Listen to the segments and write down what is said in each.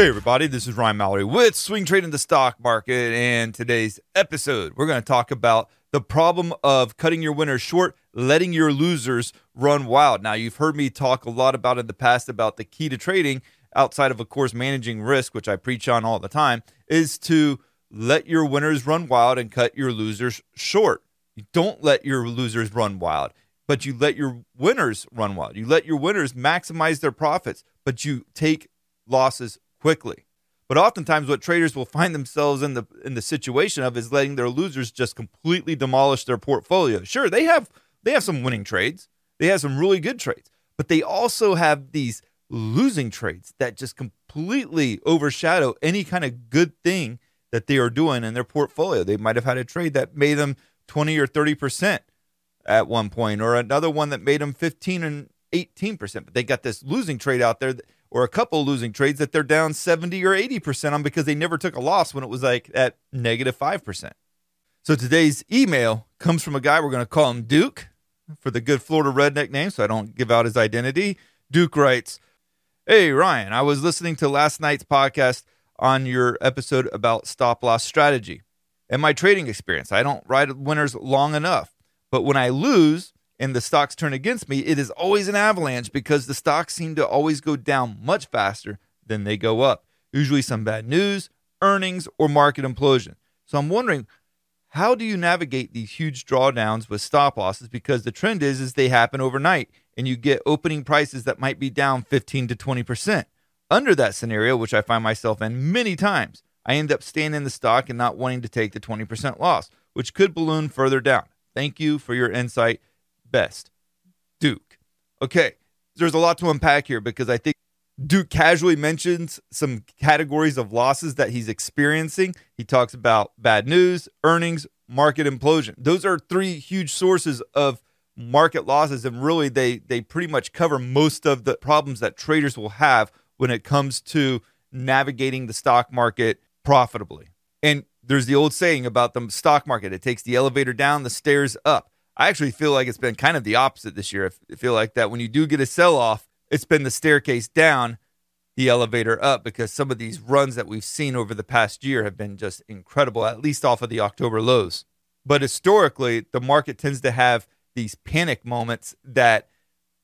Hey, everybody, this is Ryan Mallory with Swing Trading the Stock Market. And today's episode, we're going to talk about the problem of cutting your winners short, letting your losers run wild. Now, you've heard me talk a lot about in the past about the key to trading, outside of, of course, managing risk, which I preach on all the time, is to let your winners run wild and cut your losers short. You don't let your losers run wild, but you let your winners run wild. You let your winners maximize their profits, but you take losses quickly. But oftentimes, what traders will find themselves in the in the situation of is letting their losers just completely demolish their portfolio. Sure, they have they have some winning trades, they have some really good trades, but they also have these losing trades that just completely overshadow any kind of good thing that they are doing in their portfolio. They might have had a trade that made them 20 or 30 percent at one point, or another one that made them 15 and 18 percent, but they got this losing trade out there. That, or a couple losing trades that they're down 70 or 80% on because they never took a loss when it was like at negative 5%. So today's email comes from a guy, we're going to call him Duke for the good Florida redneck name, so I don't give out his identity. Duke writes, Hey, Ryan, I was listening to last night's podcast on your episode about stop loss strategy and my trading experience. I don't ride winners long enough, but when I lose, and the stocks turn against me, it is always an avalanche because the stocks seem to always go down much faster than they go up. Usually some bad news, earnings, or market implosion. So I'm wondering, how do you navigate these huge drawdowns with stop losses? Because the trend is is they happen overnight and you get opening prices that might be down 15 to 20%. Under that scenario, which I find myself in many times, I end up staying in the stock and not wanting to take the 20% loss, which could balloon further down. Thank you for your insight best. Duke. Okay, there's a lot to unpack here because I think Duke casually mentions some categories of losses that he's experiencing. He talks about bad news, earnings, market implosion. Those are three huge sources of market losses and really they they pretty much cover most of the problems that traders will have when it comes to navigating the stock market profitably. And there's the old saying about the stock market, it takes the elevator down, the stairs up. I actually feel like it's been kind of the opposite this year. I feel like that when you do get a sell off, it's been the staircase down, the elevator up, because some of these runs that we've seen over the past year have been just incredible, at least off of the October lows. But historically, the market tends to have these panic moments that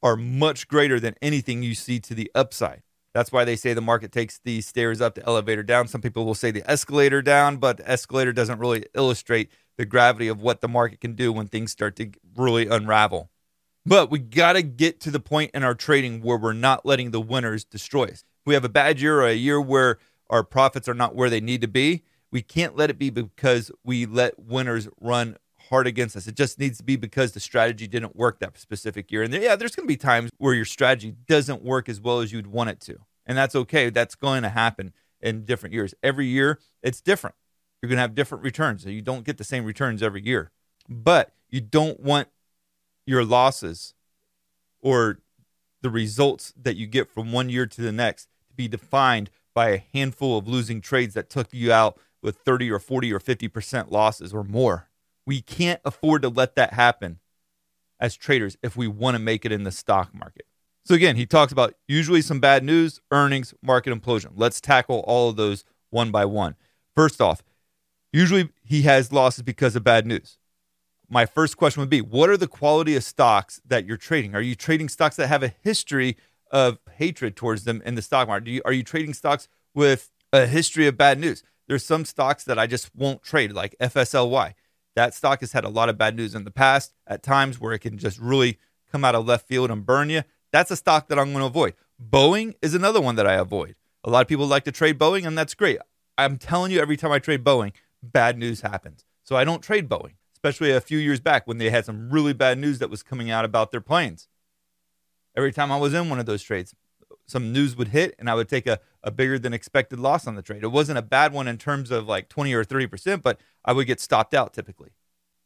are much greater than anything you see to the upside. That's why they say the market takes the stairs up, the elevator down. Some people will say the escalator down, but the escalator doesn't really illustrate the gravity of what the market can do when things start to really unravel. But we got to get to the point in our trading where we're not letting the winners destroy us. If we have a bad year or a year where our profits are not where they need to be, we can't let it be because we let winners run hard against us. It just needs to be because the strategy didn't work that specific year. And there, yeah, there's going to be times where your strategy doesn't work as well as you'd want it to. And that's okay. That's going to happen in different years. Every year, it's different. You're going to have different returns. You don't get the same returns every year. But you don't want your losses or the results that you get from one year to the next to be defined by a handful of losing trades that took you out with 30 or 40 or 50% losses or more. We can't afford to let that happen as traders if we want to make it in the stock market. So, again, he talks about usually some bad news, earnings, market implosion. Let's tackle all of those one by one. First off, Usually he has losses because of bad news. My first question would be what are the quality of stocks that you're trading? Are you trading stocks that have a history of hatred towards them in the stock market? You, are you trading stocks with a history of bad news? There's some stocks that I just won't trade, like FSLY. That stock has had a lot of bad news in the past at times where it can just really come out of left field and burn you. That's a stock that I'm going to avoid. Boeing is another one that I avoid. A lot of people like to trade Boeing, and that's great. I'm telling you, every time I trade Boeing, bad news happens. So I don't trade Boeing, especially a few years back when they had some really bad news that was coming out about their planes. Every time I was in one of those trades, some news would hit and I would take a, a bigger than expected loss on the trade. It wasn't a bad one in terms of like 20 or 30%, but I would get stopped out typically.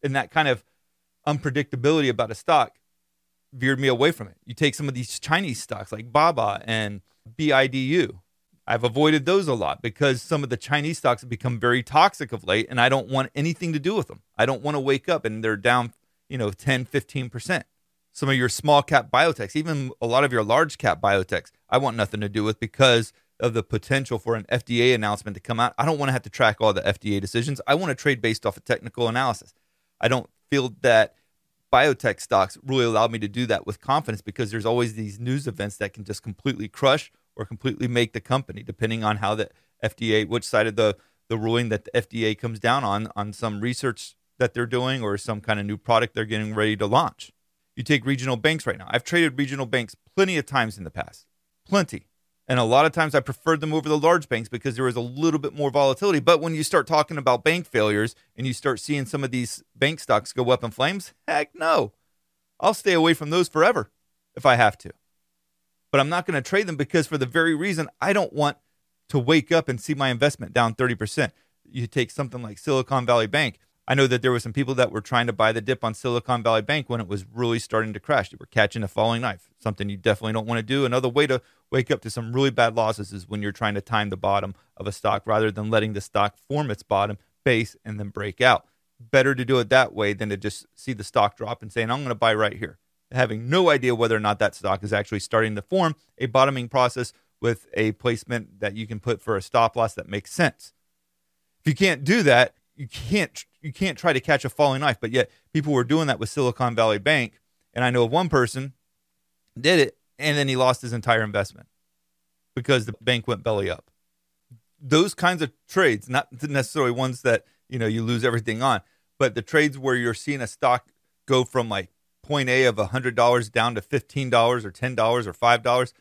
And that kind of unpredictability about a stock veered me away from it. You take some of these Chinese stocks like Baba and BIDU. I've avoided those a lot because some of the Chinese stocks have become very toxic of late and I don't want anything to do with them. I don't want to wake up and they're down, you know, 10, 15%. Some of your small cap biotechs, even a lot of your large cap biotechs, I want nothing to do with because of the potential for an FDA announcement to come out. I don't want to have to track all the FDA decisions. I want to trade based off of technical analysis. I don't feel that biotech stocks really allow me to do that with confidence because there's always these news events that can just completely crush or completely make the company, depending on how the FDA, which side of the the ruling that the FDA comes down on on some research that they're doing or some kind of new product they're getting ready to launch. You take regional banks right now. I've traded regional banks plenty of times in the past, plenty. And a lot of times I preferred them over the large banks because there was a little bit more volatility. But when you start talking about bank failures and you start seeing some of these bank stocks go up in flames, heck no. I'll stay away from those forever if I have to. But I'm not going to trade them because for the very reason I don't want to wake up and see my investment down 30%. You take something like Silicon Valley Bank. I know that there were some people that were trying to buy the dip on Silicon Valley Bank when it was really starting to crash. They were catching a falling knife, something you definitely don't want to do. Another way to wake up to some really bad losses is when you're trying to time the bottom of a stock rather than letting the stock form its bottom base and then break out. Better to do it that way than to just see the stock drop and saying, I'm going to buy right here, having no idea whether or not that stock is actually starting to form a bottoming process with a placement that you can put for a stop loss that makes sense. If you can't do that, you can't you can't try to catch a falling knife. But yet people were doing that with Silicon Valley Bank, and I know of one person did it, and then he lost his entire investment because the bank went belly up. Those kinds of trades, not necessarily ones that you know you lose everything on, but the trades where you're seeing a stock go from like point A of hundred dollars down to fifteen dollars or ten dollars or five dollars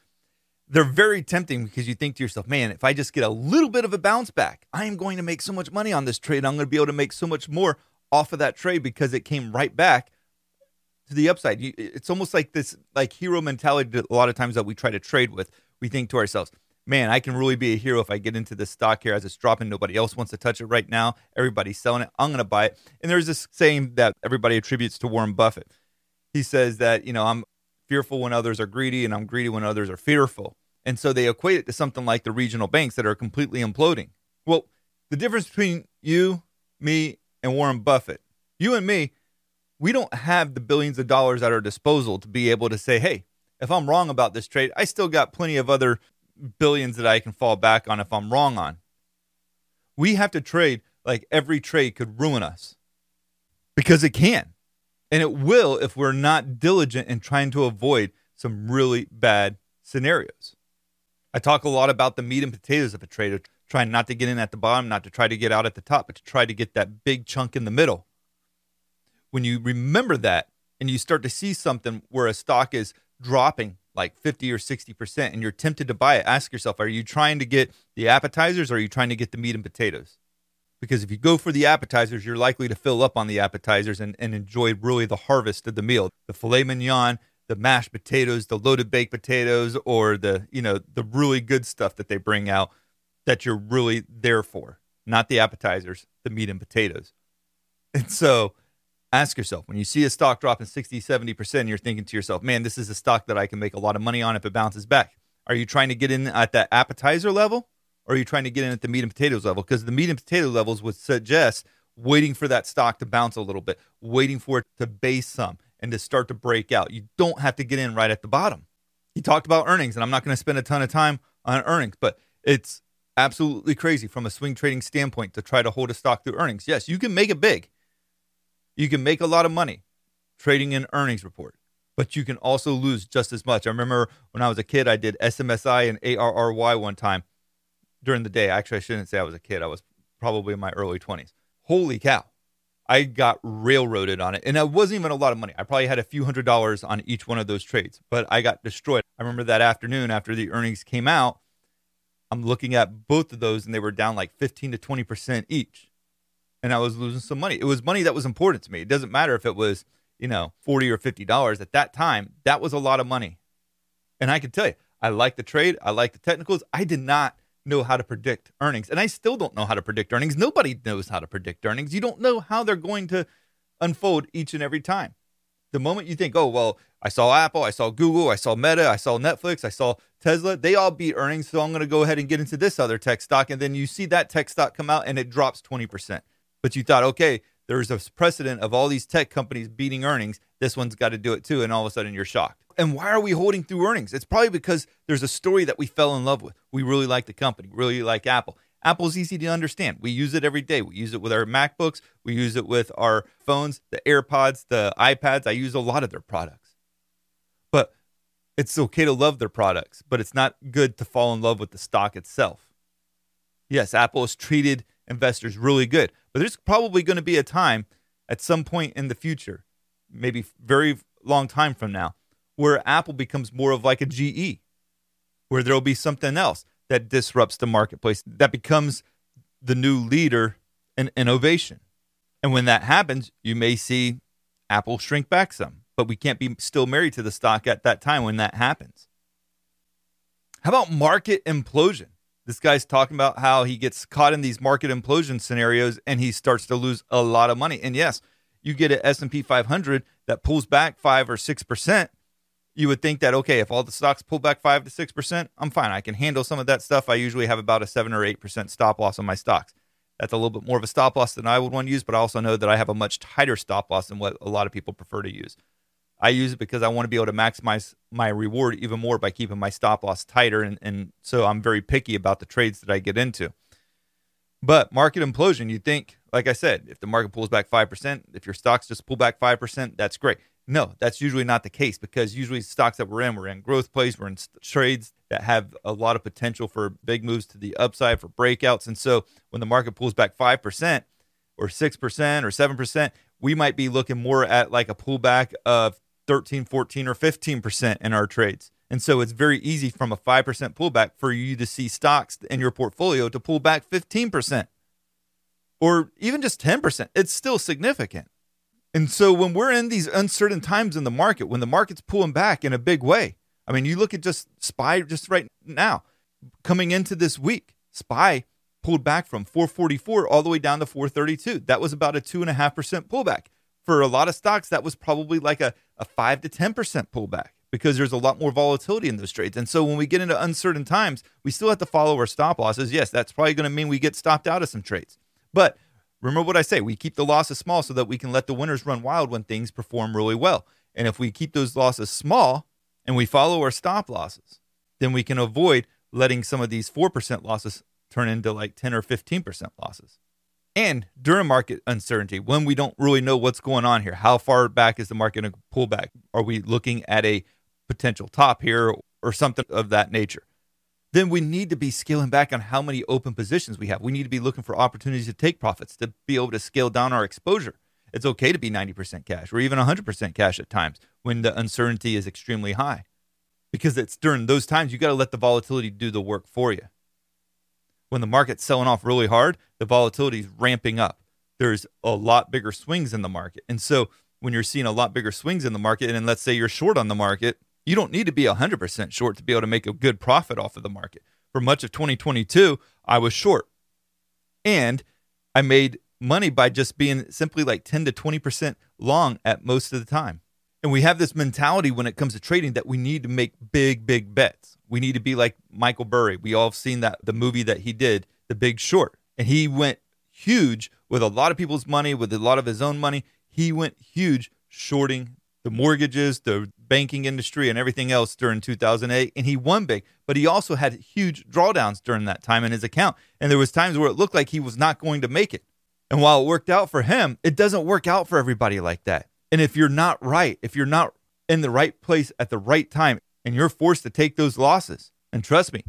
they're very tempting because you think to yourself, man, if I just get a little bit of a bounce back, I am going to make so much money on this trade. I'm going to be able to make so much more off of that trade because it came right back to the upside. It's almost like this like hero mentality a lot of times that we try to trade with. We think to ourselves, man, I can really be a hero if I get into this stock here as it's dropping. Nobody else wants to touch it right now. Everybody's selling it. I'm going to buy it. And there's this saying that everybody attributes to Warren Buffett. He says that, you know, I'm fearful when others are greedy and I'm greedy when others are fearful. And so they equate it to something like the regional banks that are completely imploding. Well, the difference between you, me, and Warren Buffett, you and me, we don't have the billions of dollars at our disposal to be able to say, hey, if I'm wrong about this trade, I still got plenty of other billions that I can fall back on if I'm wrong on. We have to trade like every trade could ruin us because it can. And it will if we're not diligent in trying to avoid some really bad scenarios. I talk a lot about the meat and potatoes of a trader, trying not to get in at the bottom, not to try to get out at the top, but to try to get that big chunk in the middle. When you remember that and you start to see something where a stock is dropping like 50 or 60% and you're tempted to buy it, ask yourself, are you trying to get the appetizers or are you trying to get the meat and potatoes? Because if you go for the appetizers, you're likely to fill up on the appetizers and, and enjoy really the harvest of the meal. The filet mignon, the mashed potatoes, the loaded baked potatoes, or the, you know, the really good stuff that they bring out that you're really there for, not the appetizers, the meat and potatoes. And so ask yourself when you see a stock dropping 60, 70%, you're thinking to yourself, man, this is a stock that I can make a lot of money on if it bounces back. Are you trying to get in at that appetizer level? Are you trying to get in at the meat and potatoes level? Because the meat and potato levels would suggest waiting for that stock to bounce a little bit, waiting for it to base some and to start to break out. You don't have to get in right at the bottom. He talked about earnings, and I'm not going to spend a ton of time on earnings, but it's absolutely crazy from a swing trading standpoint to try to hold a stock through earnings. Yes, you can make it big. You can make a lot of money trading an earnings report, but you can also lose just as much. I remember when I was a kid, I did SMSI and ARRY one time during the day. Actually, I shouldn't say I was a kid. I was probably in my early 20s. Holy cow. I got railroaded on it. And it wasn't even a lot of money. I probably had a few hundred dollars on each one of those trades, but I got destroyed. I remember that afternoon after the earnings came out, I'm looking at both of those and they were down like 15 to 20% each. And I was losing some money. It was money that was important to me. It doesn't matter if it was, you know, 40 or $50 at that time. That was a lot of money. And I can tell you, I like the trade. I like the technicals. I did not know how to predict earnings. And I still don't know how to predict earnings. Nobody knows how to predict earnings. You don't know how they're going to unfold each and every time. The moment you think, oh, well, I saw Apple, I saw Google, I saw Meta, I saw Netflix, I saw Tesla, they all beat earnings. So I'm going to go ahead and get into this other tech stock. And then you see that tech stock come out and it drops 20%. But you thought, okay, there's a precedent of all these tech companies beating earnings. This one's got to do it too. And all of a sudden you're shocked. And why are we holding through earnings? It's probably because there's a story that we fell in love with. We really like the company, really like Apple. Apple's easy to understand. We use it every day. We use it with our MacBooks, we use it with our phones, the AirPods, the iPads. I use a lot of their products. But it's okay to love their products, but it's not good to fall in love with the stock itself. Yes, Apple has treated investors really good, but there's probably going to be a time at some point in the future, maybe very long time from now, where Apple becomes more of like a GE, where there'll be something else that disrupts the marketplace, that becomes the new leader in innovation. And when that happens, you may see Apple shrink back some, but we can't be still married to the stock at that time when that happens. How about market implosion? This guy's talking about how he gets caught in these market implosion scenarios and he starts to lose a lot of money. And yes, you get an S&P 500 that pulls back 5 or 6%, you would think that okay, if all the stocks pull back five to six percent, I'm fine. I can handle some of that stuff. I usually have about a seven or eight percent stop loss on my stocks. That's a little bit more of a stop loss than I would want to use, but I also know that I have a much tighter stop loss than what a lot of people prefer to use. I use it because I want to be able to maximize my reward even more by keeping my stop loss tighter, and, and so I'm very picky about the trades that I get into. But market implosion, you think, like I said, if the market pulls back 5%, if your stocks just pull back 5%, that's great. No, that's usually not the case because usually stocks that we're in, we're in growth plays, we're in trades that have a lot of potential for big moves to the upside for breakouts. And so when the market pulls back 5% or 6% or 7%, we might be looking more at like a pullback of 13, 14, or 15% in our trades. And so it's very easy from a 5% pullback for you to see stocks in your portfolio to pull back 15% or even just 10%. It's still significant. And so when we're in these uncertain times in the market, when the market's pulling back in a big way, I mean, you look at just SPY just right now, coming into this week, SPY pulled back from 444 all the way down to 432. That was about a two and a half percent pullback. For a lot of stocks, that was probably like a, a five to 10% pullback because there's a lot more volatility in those trades. And so when we get into uncertain times, we still have to follow our stop losses. Yes, that's probably going to mean we get stopped out of some trades. But Remember what I say we keep the losses small so that we can let the winners run wild when things perform really well. And if we keep those losses small and we follow our stop losses, then we can avoid letting some of these 4% losses turn into like 10 or 15% losses. And during market uncertainty, when we don't really know what's going on here, how far back is the market going to pull back? Are we looking at a potential top here or something of that nature? Then we need to be scaling back on how many open positions we have. We need to be looking for opportunities to take profits, to be able to scale down our exposure. It's okay to be 90% cash or even 100% cash at times when the uncertainty is extremely high. Because it's during those times you got to let the volatility do the work for you. When the market's selling off really hard, the volatility is ramping up. There's a lot bigger swings in the market. And so when you're seeing a lot bigger swings in the market, and let's say you're short on the market, you don't need to be 100% short to be able to make a good profit off of the market. For much of 2022, I was short. And I made money by just being simply like 10 to 20% long at most of the time. And we have this mentality when it comes to trading that we need to make big, big bets. We need to be like Michael Burry. We all have seen that the movie that he did, The Big Short. And he went huge with a lot of people's money, with a lot of his own money. He went huge shorting the mortgages, the banking industry, and everything else during 2008. And he won big, but he also had huge drawdowns during that time in his account. And there was times where it looked like he was not going to make it. And while it worked out for him, it doesn't work out for everybody like that. And if you're not right, if you're not in the right place at the right time, and you're forced to take those losses, and trust me,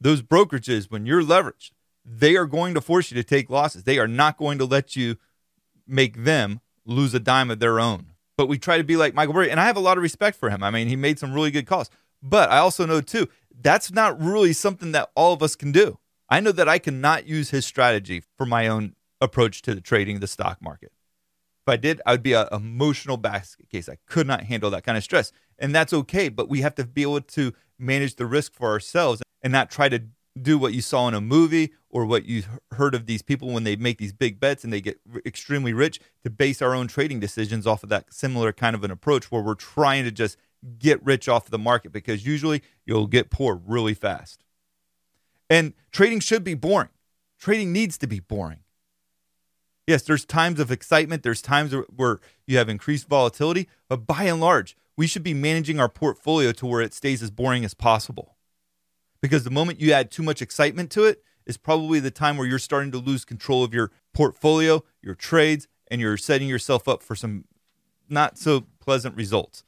those brokerages, when you're leveraged, they are going to force you to take losses. They are not going to let you make them lose a dime of their own but we try to be like Michael Burry. And I have a lot of respect for him. I mean, he made some really good calls. But I also know, too, that's not really something that all of us can do. I know that I cannot use his strategy for my own approach to the trading the stock market. If I did, I would be an emotional basket case. I could not handle that kind of stress. And that's okay. But we have to be able to manage the risk for ourselves and not try to do what you saw in a movie or what you heard of these people when they make these big bets and they get extremely rich to base our own trading decisions off of that similar kind of an approach where we're trying to just get rich off of the market because usually you'll get poor really fast. And trading should be boring. Trading needs to be boring. Yes, there's times of excitement, there's times where you have increased volatility, but by and large, we should be managing our portfolio to where it stays as boring as possible. Because the moment you add too much excitement to it, is probably the time where you're starting to lose control of your portfolio, your trades, and you're setting yourself up for some not so pleasant results.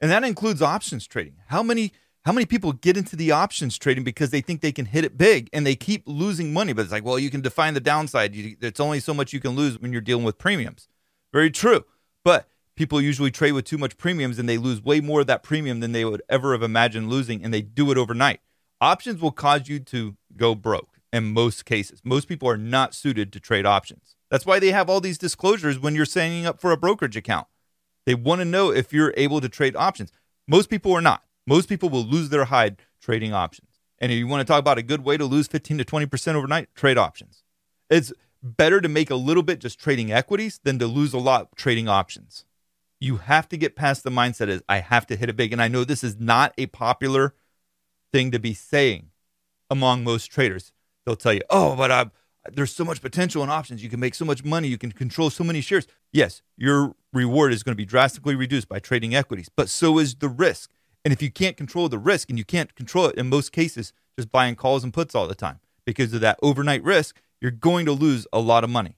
And that includes options trading. How many how many people get into the options trading because they think they can hit it big and they keep losing money? But it's like, well, you can define the downside. You, it's only so much you can lose when you're dealing with premiums. Very true. But people usually trade with too much premiums and they lose way more of that premium than they would ever have imagined losing, and they do it overnight. Options will cause you to go broke in most cases. Most people are not suited to trade options. That's why they have all these disclosures when you're signing up for a brokerage account. They want to know if you're able to trade options. Most people are not. Most people will lose their hide trading options. And if you want to talk about a good way to lose 15 to 20% overnight, trade options. It's better to make a little bit just trading equities than to lose a lot trading options. You have to get past the mindset is I have to hit it big. And I know this is not a popular thing to be saying among most traders they'll tell you, oh, but I, there's so much potential and options. You can make so much money. You can control so many shares. Yes, your reward is going to be drastically reduced by trading equities, but so is the risk. And if you can't control the risk, and you can't control it in most cases, just buying calls and puts all the time because of that overnight risk, you're going to lose a lot of money.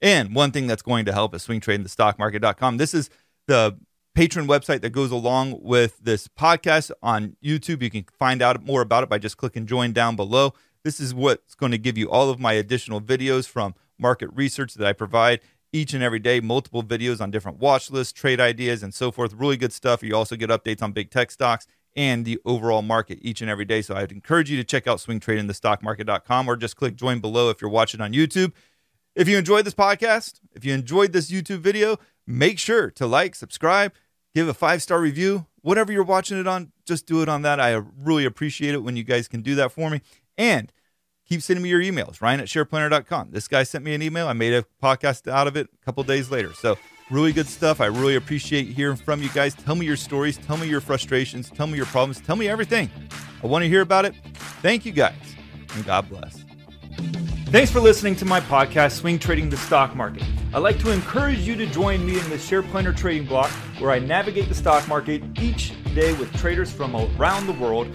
And one thing that's going to help is swingtradingthestockmarket.com. This is the Patreon website that goes along with this podcast on YouTube. You can find out more about it by just clicking join down below. This is what's going to give you all of my additional videos from market research that I provide each and every day, multiple videos on different watch lists, trade ideas, and so forth. Really good stuff. You also get updates on big tech stocks and the overall market each and every day. So I'd encourage you to check out swingtradingthestockmarket.com or just click join below if you're watching on YouTube. If you enjoyed this podcast, if you enjoyed this YouTube video, make sure to like, subscribe, give a five star review. Whatever you're watching it on, just do it on that. I really appreciate it when you guys can do that for me. And keep sending me your emails, ryan at shareplanner.com. This guy sent me an email. I made a podcast out of it a couple days later. So, really good stuff. I really appreciate hearing from you guys. Tell me your stories. Tell me your frustrations. Tell me your problems. Tell me everything. I want to hear about it. Thank you guys, and God bless. Thanks for listening to my podcast, Swing Trading the Stock Market. I'd like to encourage you to join me in the Share Planner Trading Block, where I navigate the stock market each day with traders from around the world